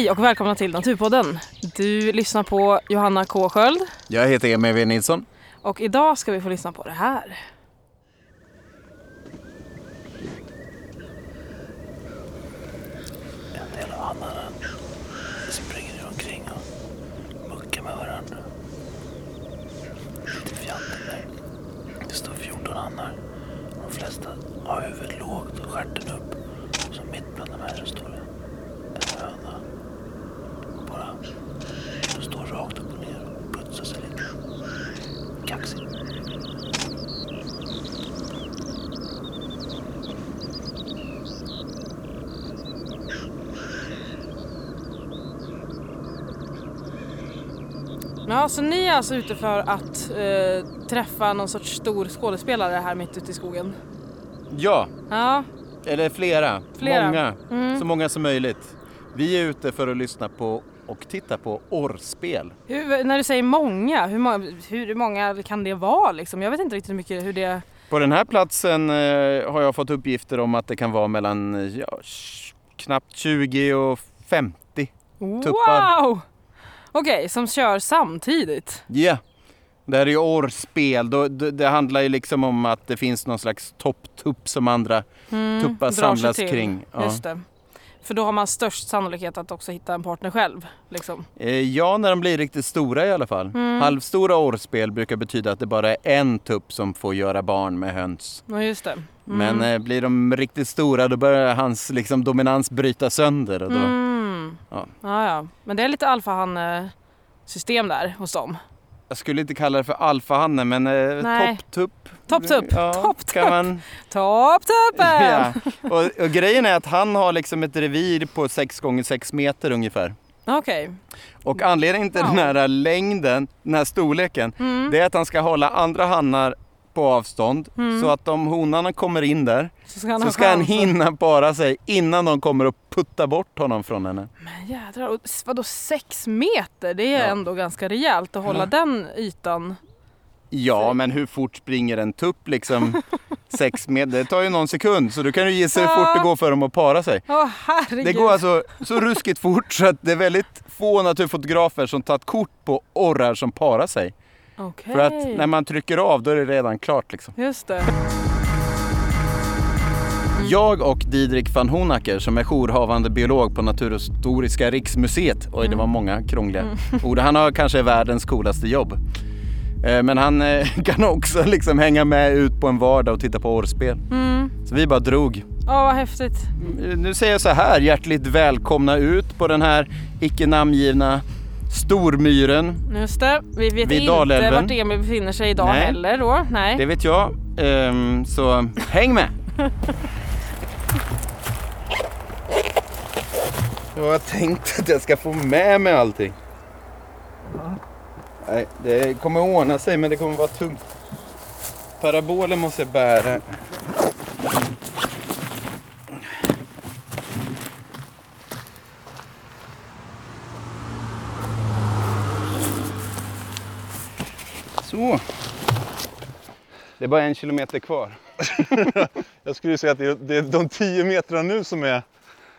Hej och välkomna till Naturpodden. Du lyssnar på Johanna K Sköld Jag heter Emil W Nilsson. och idag ska vi få lyssna på det här. En del av hannarna springer omkring och muckar med varandra. Lite fjantigt där. Det står 14 hannar. De flesta har huvudet lågt och stjärten upp. Så mitt bland de här så står det en höna. Bara står rakt upp och ner och putsar sig lite. Kaxigt. Ja, så ni är alltså ute för att eh, träffa någon sorts stor skådespelare här mitt ute i skogen? Ja, Ja, eller flera. Flera. Många. Mm. Så många som möjligt. Vi är ute för att lyssna på och titta på orrspel. hur, när du säger många, hur, många, hur många kan det vara liksom? Jag vet inte riktigt hur mycket hur det... På den här platsen eh, har jag fått uppgifter om att det kan vara mellan ja, knappt 20 och 50. Tuppar. Wow! Okej, som kör samtidigt. Ja. Det här är ju orrspel. Då, det, det handlar ju liksom om att det finns någon slags topptupp som andra Mm, tuppar samlas till. kring. Ja. Just det. För då har man störst sannolikhet att också hitta en partner själv. Liksom. Eh, Ja, när de blir riktigt stora i alla fall. Mm. Halvstora orrspel brukar betyda att det bara är en tupp som får göra barn med höns. Ja, just det. Mm. Men eh, blir de riktigt stora då börjar hans liksom, dominans bryta sönder. Och då, Mm. Ja. Ja, ja. Men det är lite alfahanne-system där hos dem. Jag skulle inte kalla det för alfahanne men eh, topptupp. Topptupp, Ja, topptupp. Man, Topptuppen! ja. och, och grejen är att han har liksom ett revir på 6 gånger 6 meter ungefär. Okej. Och anledningen till Wow. den här längden, den här storleken, Mm. det är att han ska hålla andra hannar på avstånd Mm. så att om honarna kommer in där Så ska han så ska han hinna para sig innan de kommer och putta bort honom från henne. Men jädrar, och vadå sex meter? Det är Ja. ändå ganska rejält att hålla Ja. den ytan. Ja, Säg. men hur fort springer en tupp liksom? Sex meter, det tar ju någon sekund så du kan ju gissa hur fort det går för dem att para sig. Åh herregud. Det går alltså så ruskigt fort så att det är väldigt få naturfotografer som tagit kort på orrar som parar sig. Okej. För att när man trycker av då är det redan klart liksom. Just det. Jag och Didrik van Honacker som är jourhavande biolog på Naturhistoriska riksmuseet. Oj, det var många krångliga ord. Han har kanske världens coolaste jobb. Eh, Men han eh, kan också liksom hänga med ut på en vardag och titta på orrspel. Mm. Så vi bara drog. Åh vad häftigt. Nu säger jag så här, hjärtligt välkomna ut på den här icke namngivna Stormyren. Just det. Vi vet Vid inte Dalälven. vart Emil befinner sig idag Nej. heller då. Nej. Det vet jag. Ehm, Så häng med! Jag tänkte att jag ska få med mig allting. Nej, det kommer ordna sig men det kommer vara tungt. Parabolen måste jag bära. Så. Det är bara en kilometer kvar. Jag skulle säga att det är, det är de 10 metrarna nu som är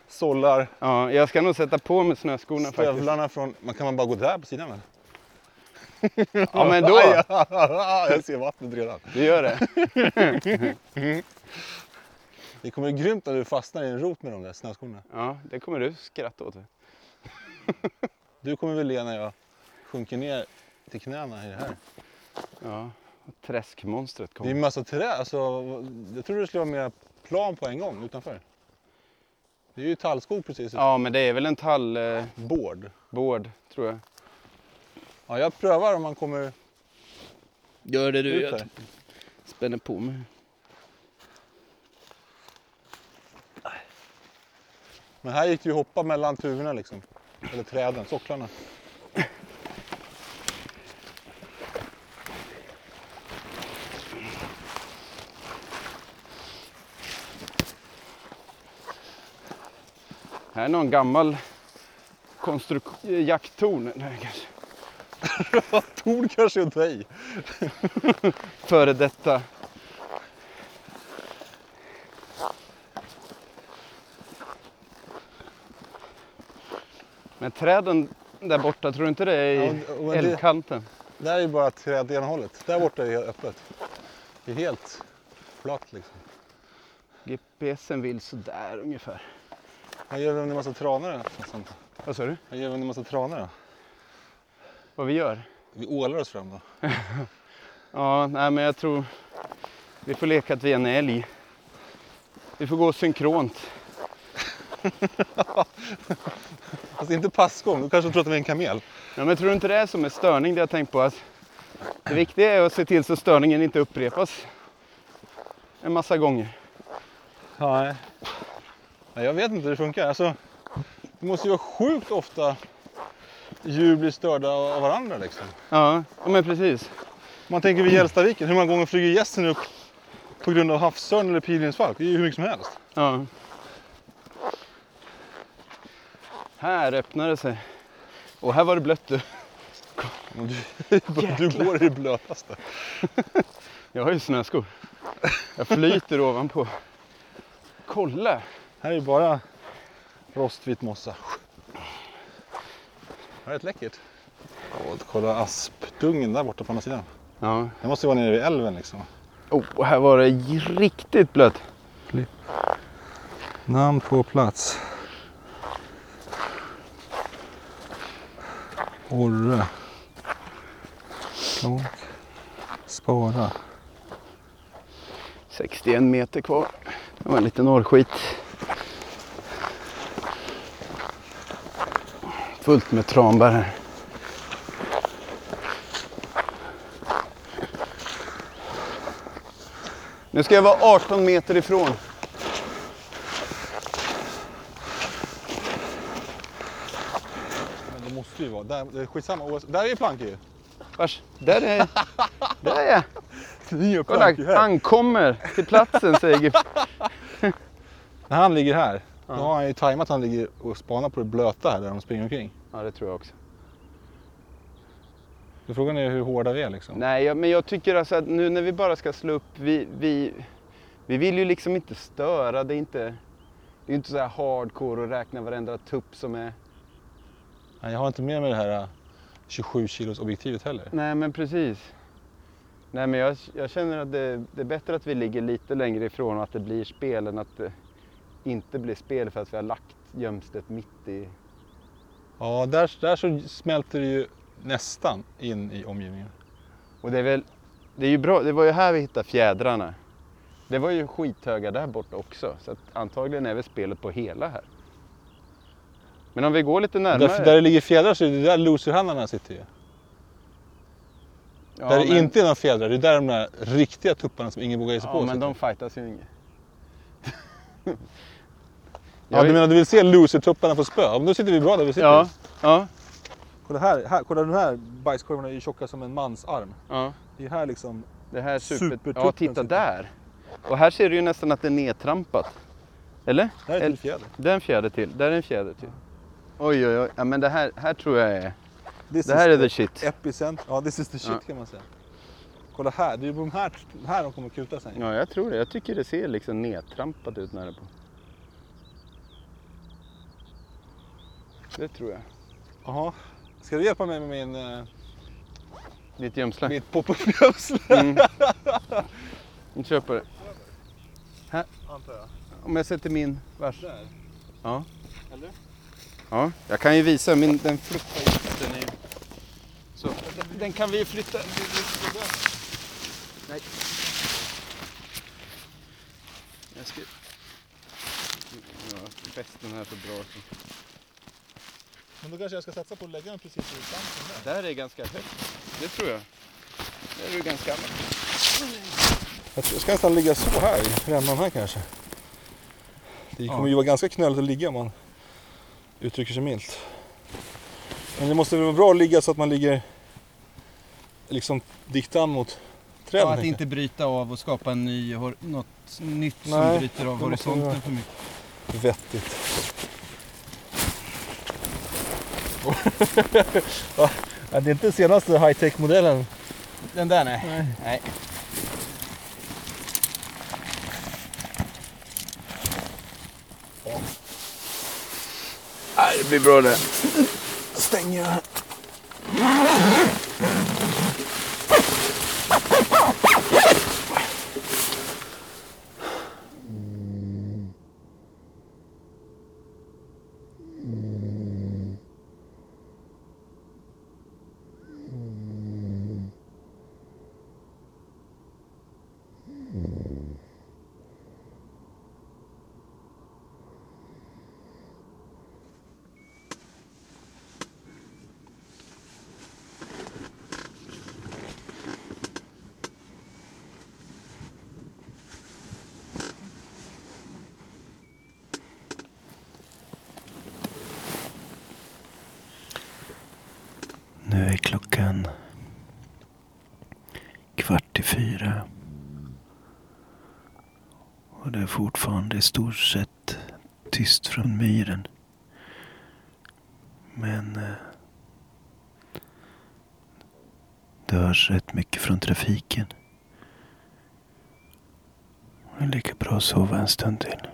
sållar. Ja, jag ska nog sätta på mig snöskorna faktiskt. Stövlarna från... Man kan man bara gå där på sidan väl? Ja men då, Jag ser vattnet redan. du gör det. Det kommer bli grymt när du fastnar i en rot med de där snöskorna. Ja, det kommer du skratta åt. Du kommer väl le när jag sjunker ner till knäna i det här. Ja, träskmonstret Det är en massa trä. Alltså, jag trodde det skulle vara mer plan på en gång utanför. Det är ju tallskog precis. Ja, men det är väl en tallbord, Bård. board, tror jag. Ja, jag prövar om man kommer Gör det ut där. spänner på mig. Men här gick det ju hoppa mellan tuvorna liksom. Eller träden, socklarna. Här är någon gammal jakttorn. Nej, kanske. Torn kanske åt dig. Före detta. Men träden där borta, tror du inte det är Ja, i och- och det- älvkanten? Där är ju bara träd ena hållet. Där borta är det öppet. Det är helt flatt liksom. GPSen vill sådär ungefär. Här gör vi en massa tranor. Sånt. Vad sa du? Här gör vi en massa tranor då. Vad vi gör? Vi ålar oss fram då. Ja, nej men jag tror vi får leka att vi är en älg. Vi får gå synkront. Fast inte passgång, då kanske de tror att vi är en kamel. Ja, men tror du inte det är som en störning? Det jag tänkt på att det viktiga är att se till så störningen inte upprepas en massa gånger. Nej. Nej, jag vet inte hur det funkar. Alltså, det måste ju vara sjukt ofta djur blir störda av varandra liksom. Ja, men precis. Man tänker vid Hjälstaviken, hur många gånger flyger gässen upp på grund av havsörn eller pilgrimsfalk? Det är ju hur mycket som helst. Ja. Här öppnar det sig. Och här var det blött du. Du, du går i det blötaste. Jag har ju snöskor. Jag flyter ovanpå. Kolla! Här är bara rostvit mossa. Det är rätt läckert. Åh, kolla aspdungen där borta på andra sidan. Ja. Det måste vara nere vid älven liksom. Oh, och här var det riktigt blött. Namn på plats. Orre. Klonk. Spara. 61 meter kvar. Det var en liten norrskit. Fullt med tranbär här. Nu ska jag vara 18 meter ifrån. Men det måste ju vara. Där, det är skitsamma. Där är plank ju. Vars? Där är, där är jag. Kolla, ankommer till platsen säger. När han ligger här, då har han ju tajmat att han ligger och spanar på det blöta här där de springer omkring. Ja, det tror jag också. Så frågan är hur hårda vi är liksom. Nej, jag, men jag tycker alltså att nu när vi bara ska slå upp, vi, vi, vi vill ju liksom inte störa. Det är inte, det är inte så här hardcore att räkna varenda tupp som är... Nej, jag har inte med mig det här äh, 27 kilos objektivet heller. Nej, men precis. Nej, men jag, jag känner att det, det är bättre att vi ligger lite längre ifrån och att det blir spel än att det inte blir spel för att vi har lagt gömstet mitt i... Ja, där, där så smälter det ju nästan in i omgivningen. Och det är väl, det är ju bra, det var ju här vi hittade fjädrarna. Det var ju skithöga där borta också, så att antagligen är väl spelet på hela här. Men om vi går lite närmare. Där, där det ligger fjädrar så är det där loserhannarna sitter ju. ja, där det men, inte är några fjädrar, det är där de där riktiga tupparna som ingen vågar ge sig Ja, på men sitter. de fightas ju inget. Ja, du menar du vill se losertupparna få spö? Men då sitter vi bra där vi sitter. Ja, ja, Kolla här, här, kolla de här bajskorvarna är ju tjocka som en mans arm. ja. Det är här liksom. Det här super... Supertuppen Ja, titta sitter. där. Och här ser du ju nästan att det är nedtrampat. Eller? Där är ett fjäder. Där är en fjäder till. Där är en fjäder till. Oj, oj, oj. Ja, men det här, här tror jag är... This Det här is är the shit. Epicenter. Ja, this is the shit Ja. kan man säga. Kolla här, det är de här, här de kommer kuta sen. Ja, jag tror det. Jag tycker det ser liksom nedtrampat ut när det är på. Det tror jag. Jaha. Ska du hjälpa mig med min, uh, Ditt gömsle. mitt pop-up-gömsle? Mm. Kör på det. Antar jag. Om jag sätter min vars. Där. Ja. Eller? Ja, jag kan ju visa. Min, den flyttar ju. Den, är... Så, den, den kan vi ju flytta. Nej. Jag ska... Ja, västen här är för bra. Så. Men då kanske jag ska satsa på att lägga den precis i kanten där. Där är ganska högt. Det tror jag. Där är du ganska... Jag tror- jag ska nästan ligga så här i rännan här kanske. Det kommer ju vara ganska knöligt att ligga om man uttrycker sig milt. Men det måste väl vara bra att ligga så att man ligger liksom diktan mot träden. Ja, att inte bryta av och skapa en ny, något nytt som Nej, bryter av horisonten för mycket. Vettigt. ja, det är inte senaste high-tech-modellen. Den där nej. nej. nej. Det blir bra det. Stänger jag här. 1944. Och det är fortfarande i stort sett tyst från myren. Men eh, det hörs rätt mycket från trafiken. Det är lika bra att sova en stund till.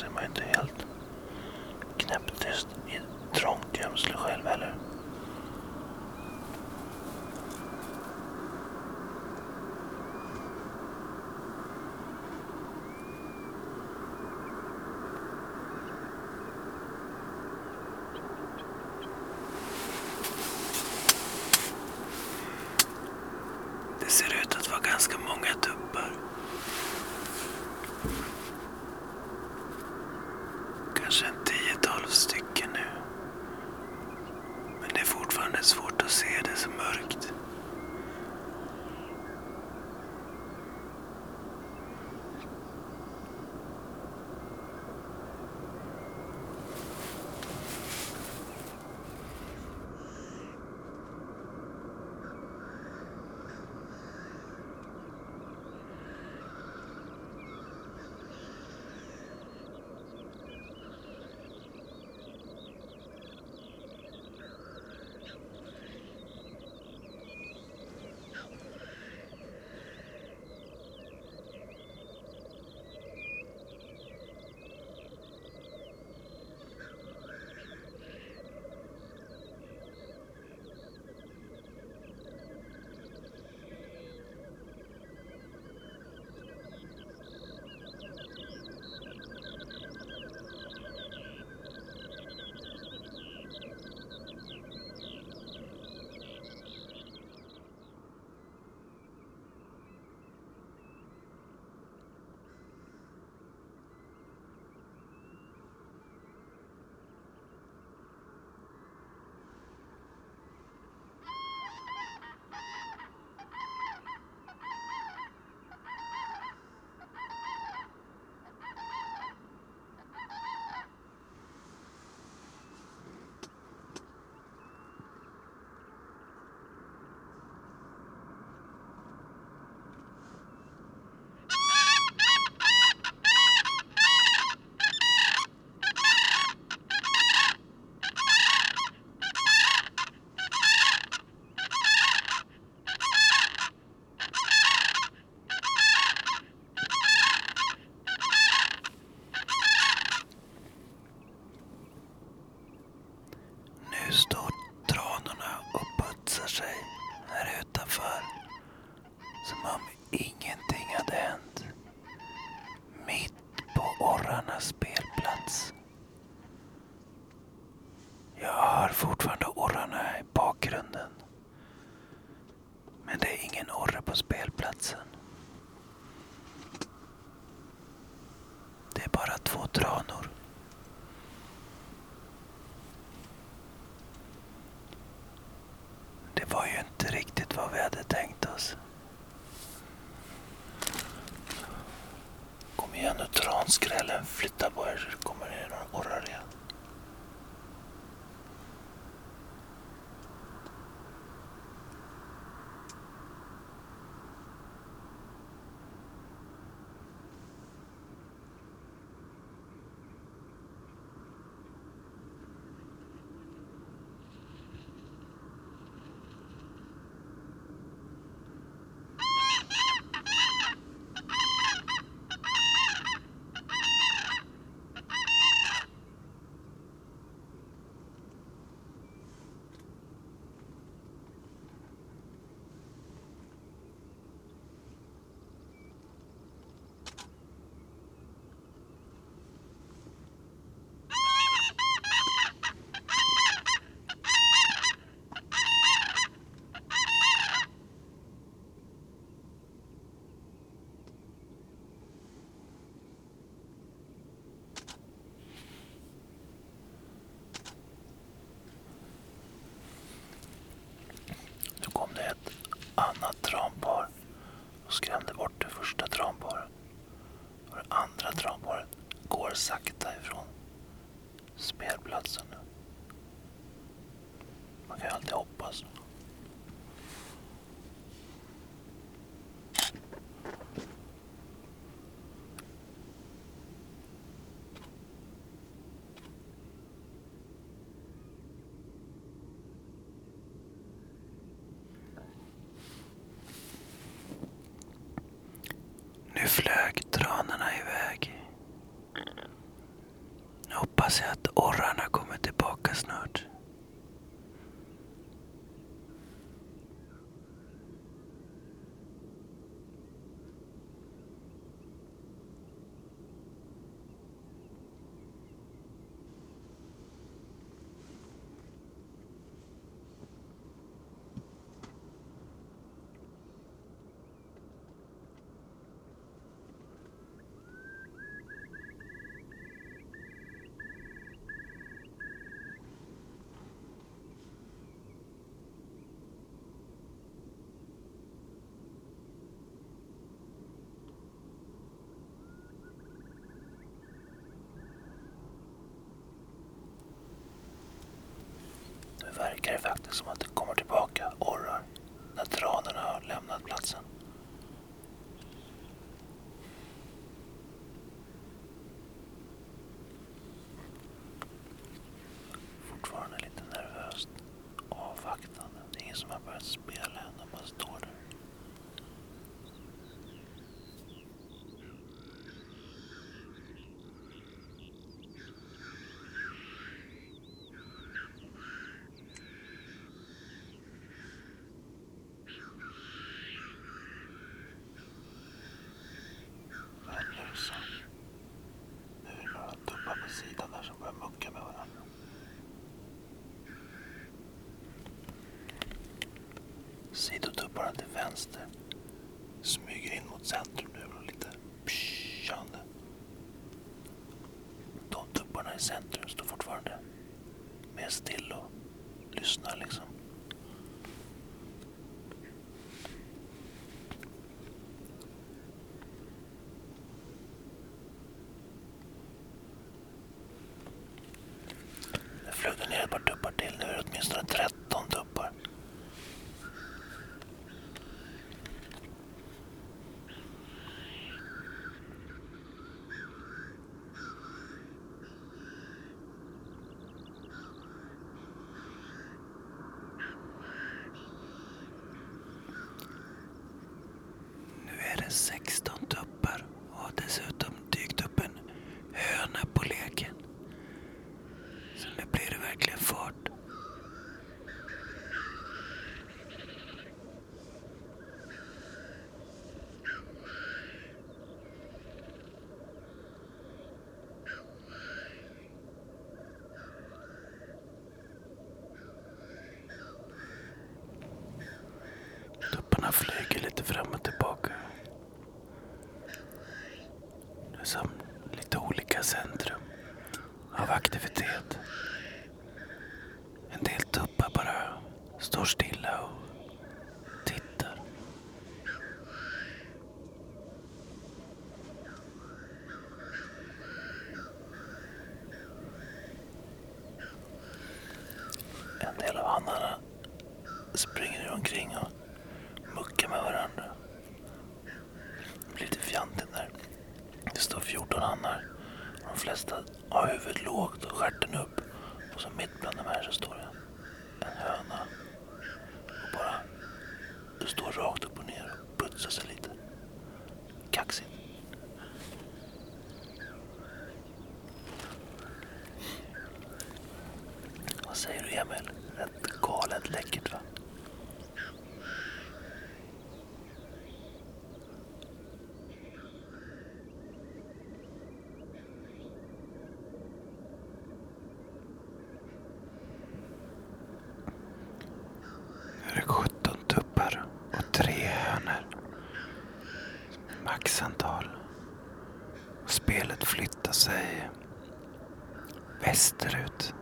sig man ju inte helt knäpptyst i trångt gömsle själv heller. Herrarnas ben. skrällen, flytta på er. sakta ifrån spelplatsen nu. Man kan ju alltid hoppas. fact, this one the snurrar till vänster. Smyger in mot centrum nu och lite pschande. De tupparna i centrum står fortfarande mer still och lyssnar liksom. Det flög ner ett par tuppar till. Nu är det åtminstone 30 Emil? Rätt galet läckert va? Nu är det 17 tuppar och tre hönor. Maxantal. Och spelet flyttar sig västerut.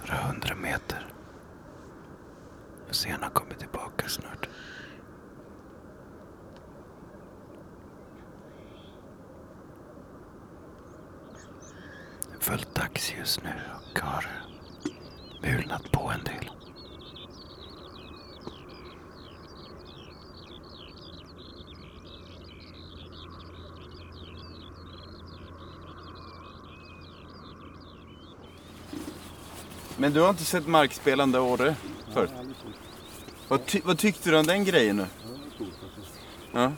Några hundra meter. Får se han kommer tillbaka snart. Det är fullt dags just nu och har mulnat på en del. Men du har inte sett markspelande orre förut? Vad, ty- vad tyckte du om den grejen nu? Ja.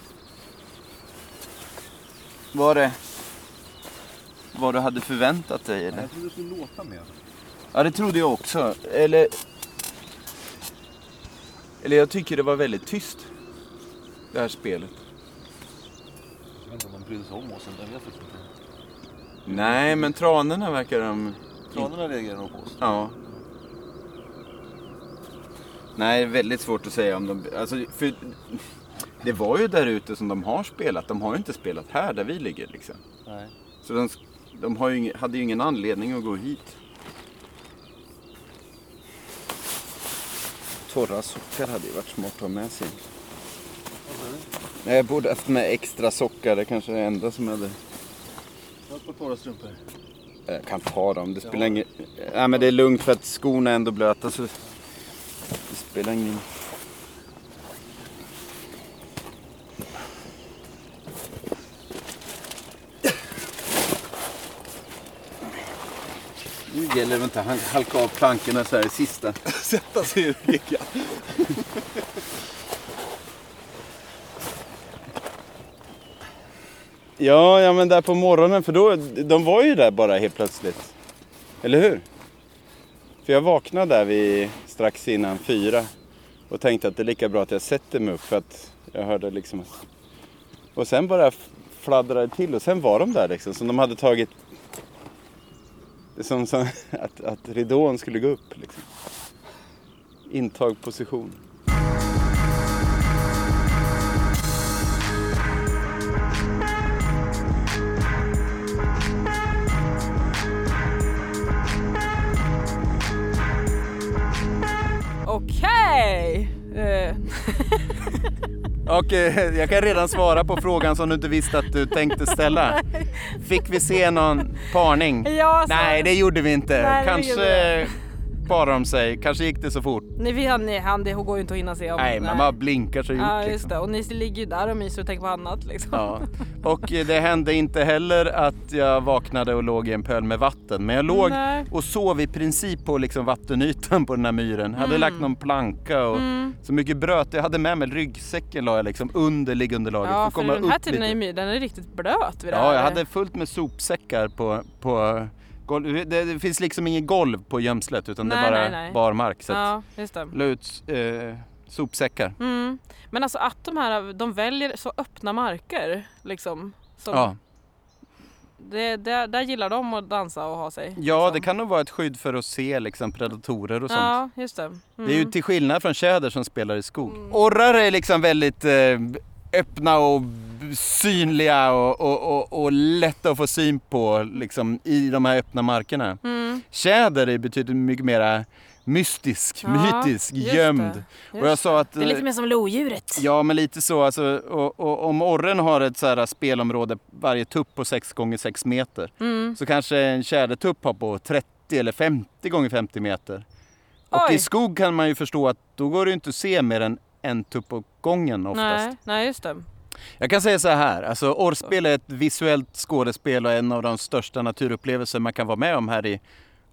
Var det vad du hade förväntat dig eller? Jag trodde det skulle låta mer. Ja, det trodde jag också. Eller... Eller jag tycker det var väldigt tyst. Det här spelet. Jag vet inte om de brydde sig om oss. Jag vet inte. Nej, men tranorna verkar de... Tranorna reagerar nog på oss. Ja. Nej, väldigt svårt att säga om de... Alltså, för det var ju där ute som de har spelat. De har ju inte spelat här där vi ligger liksom. Nej. Så de, de har ju, ing- hade ju ingen anledning att gå hit. Torra sockar hade ju varit smart att ha med sig. Nej, jag borde haft med extra sockar. Det kanske är det enda som jag hade... Jag har ett par torra strumpor. Jag kan ta dem. Det spelar ingen... Nej, men det är lugnt för att skorna är ändå blöta. Så det spelar ingen... Nu gäller det inte att inte halka av plankorna så här i sista. Sätta sig i veckan. Ja, ja men där på morgonen, för då, de var ju där bara helt plötsligt. Eller hur? För jag vaknade där vid strax innan fyra och tänkte att det är lika bra att jag sätter mig upp för att jag hörde liksom... Och sen bara fladdrade det till och sen var de där liksom som de hade tagit... Som, som att, att ridån skulle gå upp liksom. position. Och eh, jag kan redan svara på frågan som du inte visste att du tänkte ställa. Fick vi se någon parning? ja, så, Nej, det gjorde vi inte. Nej, Kanske parade de sig. Kanske gick det så fort. Nej, vi hann, han, det går ju inte att hinna se om. Nej, man bara blinkar så gjort Ja, just liksom. det. Och ni ligger ju där och myser och tänker på annat liksom. Ja. Och eh, det hände inte heller att jag vaknade och låg i en pöl med vatten. Men jag låg Nej. och sov i princip på liksom vattenytan på den här myren. Hade Mm. lagt någon planka och Mm. så mycket bröt. Jag hade med mig ryggsäcken la jag liksom under liggunderlaget Ja, för för komma den här tiden är ju my- den är riktigt blöt vid det Ja, här. jag hade fullt med sopsäckar på, på golv. Det, det finns liksom inget golv på gömslet utan det Nej, är bara nej, nej. bar mark. Så Ja, just det. la ut eh, sopsäckar. Mm. Men alltså att de här, de väljer så öppna marker liksom. Som, Ja. Det, det, där gillar de att dansa och ha sig. Ja, liksom. det kan nog vara ett skydd för att se liksom tvådatorer och sånt. Ja, just det. Mm. Det är ju till skillnad från tjäder som spelar i skog. Mm. Orrar är liksom väldigt eh, öppna och synliga och, och, och, och lätta att få syn på liksom, i de här öppna markerna. Mm. Tjäder är betydligt mycket mera mystisk, Ja, mytisk, gömd. det, Och jag sa att... det. är lite mer som lodjuret. Ja, men lite så. Alltså, och, och, om orren har ett så här spelområde, varje tupp på 6 gånger 6 meter, Mm. så kanske en tjädertupp har på 30 eller 50 gånger 50 meter. Och Oj. i skog kan man ju förstå att då går det inte att se mer än en tupp åt gången oftast. Nej, nej, just det. Jag kan säga så här, alltså orrspel är ett visuellt skådespel och en av de största naturupplevelser man kan vara med om här i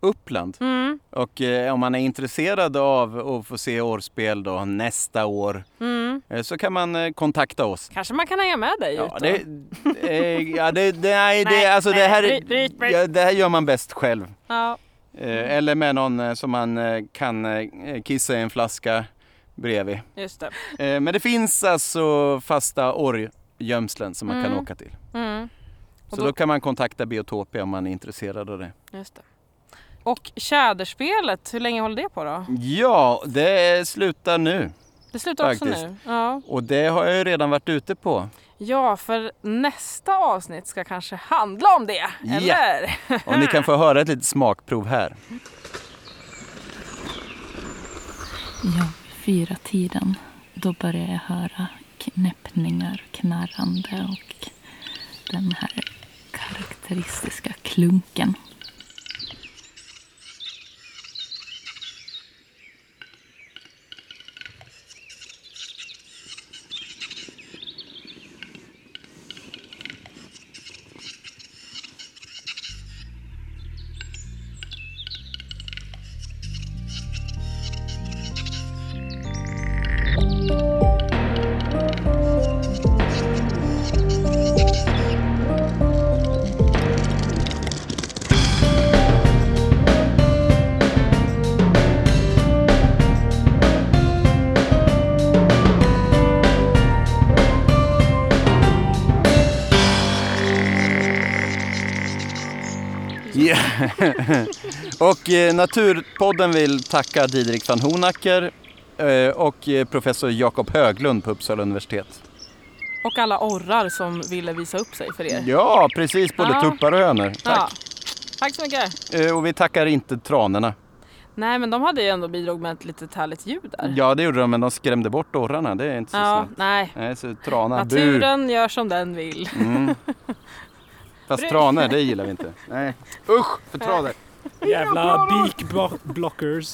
Uppland. Mm. Och eh, om man är intresserad av att få se orrspel då nästa år Mm. eh, så kan man eh, kontakta oss. Kanske man kan hänga med dig Ja, ut det, eh, ja, det, det, nej, det, alltså här, ja, det gör man bäst själv. Ja. Eh, eller med någon eh, som man kan kissa i en flaska bredvid. Just det. Eh, men det finns alltså fasta orrgömslen som man kan Mm. åka till. Mm. Så då- då kan man kontakta Biotopia om man är intresserad av det. Just det. Och tjäderspelet, hur länge håller det på då? Ja, det slutar nu. Det slutar också Faktiskt. nu? Ja. Och det har jag ju redan varit ute på. ja, för nästa avsnitt ska kanske handla om det, Ja. eller? Och ni kan få höra ett litet smakprov här. Ja, fyra tiden då börjar jag höra knäppningar, knarrande och den här karaktäristiska klunken. och eh, Naturpodden vill tacka Didrik van Honacker eh, och eh, professor Jakob Höglund på Uppsala universitet. Och alla orrar som ville visa upp sig för er. Ja, precis. Både Ja. tuppar och hönor. Ja. Tack. Tack så mycket. Eh, och vi tackar inte tranorna. Nej, men de hade ju ändå bidragit med ett litet härligt ljud där. Ja, det gjorde de, men de skrämde bort orrarna. Det är inte så Ja, snällt. nej. Nej, så trana, bu. Naturen gör som den vill. Mm. Fast tranor, det gillar vi inte. Nej. Usch för tranor. Jävla beak blo- blockers.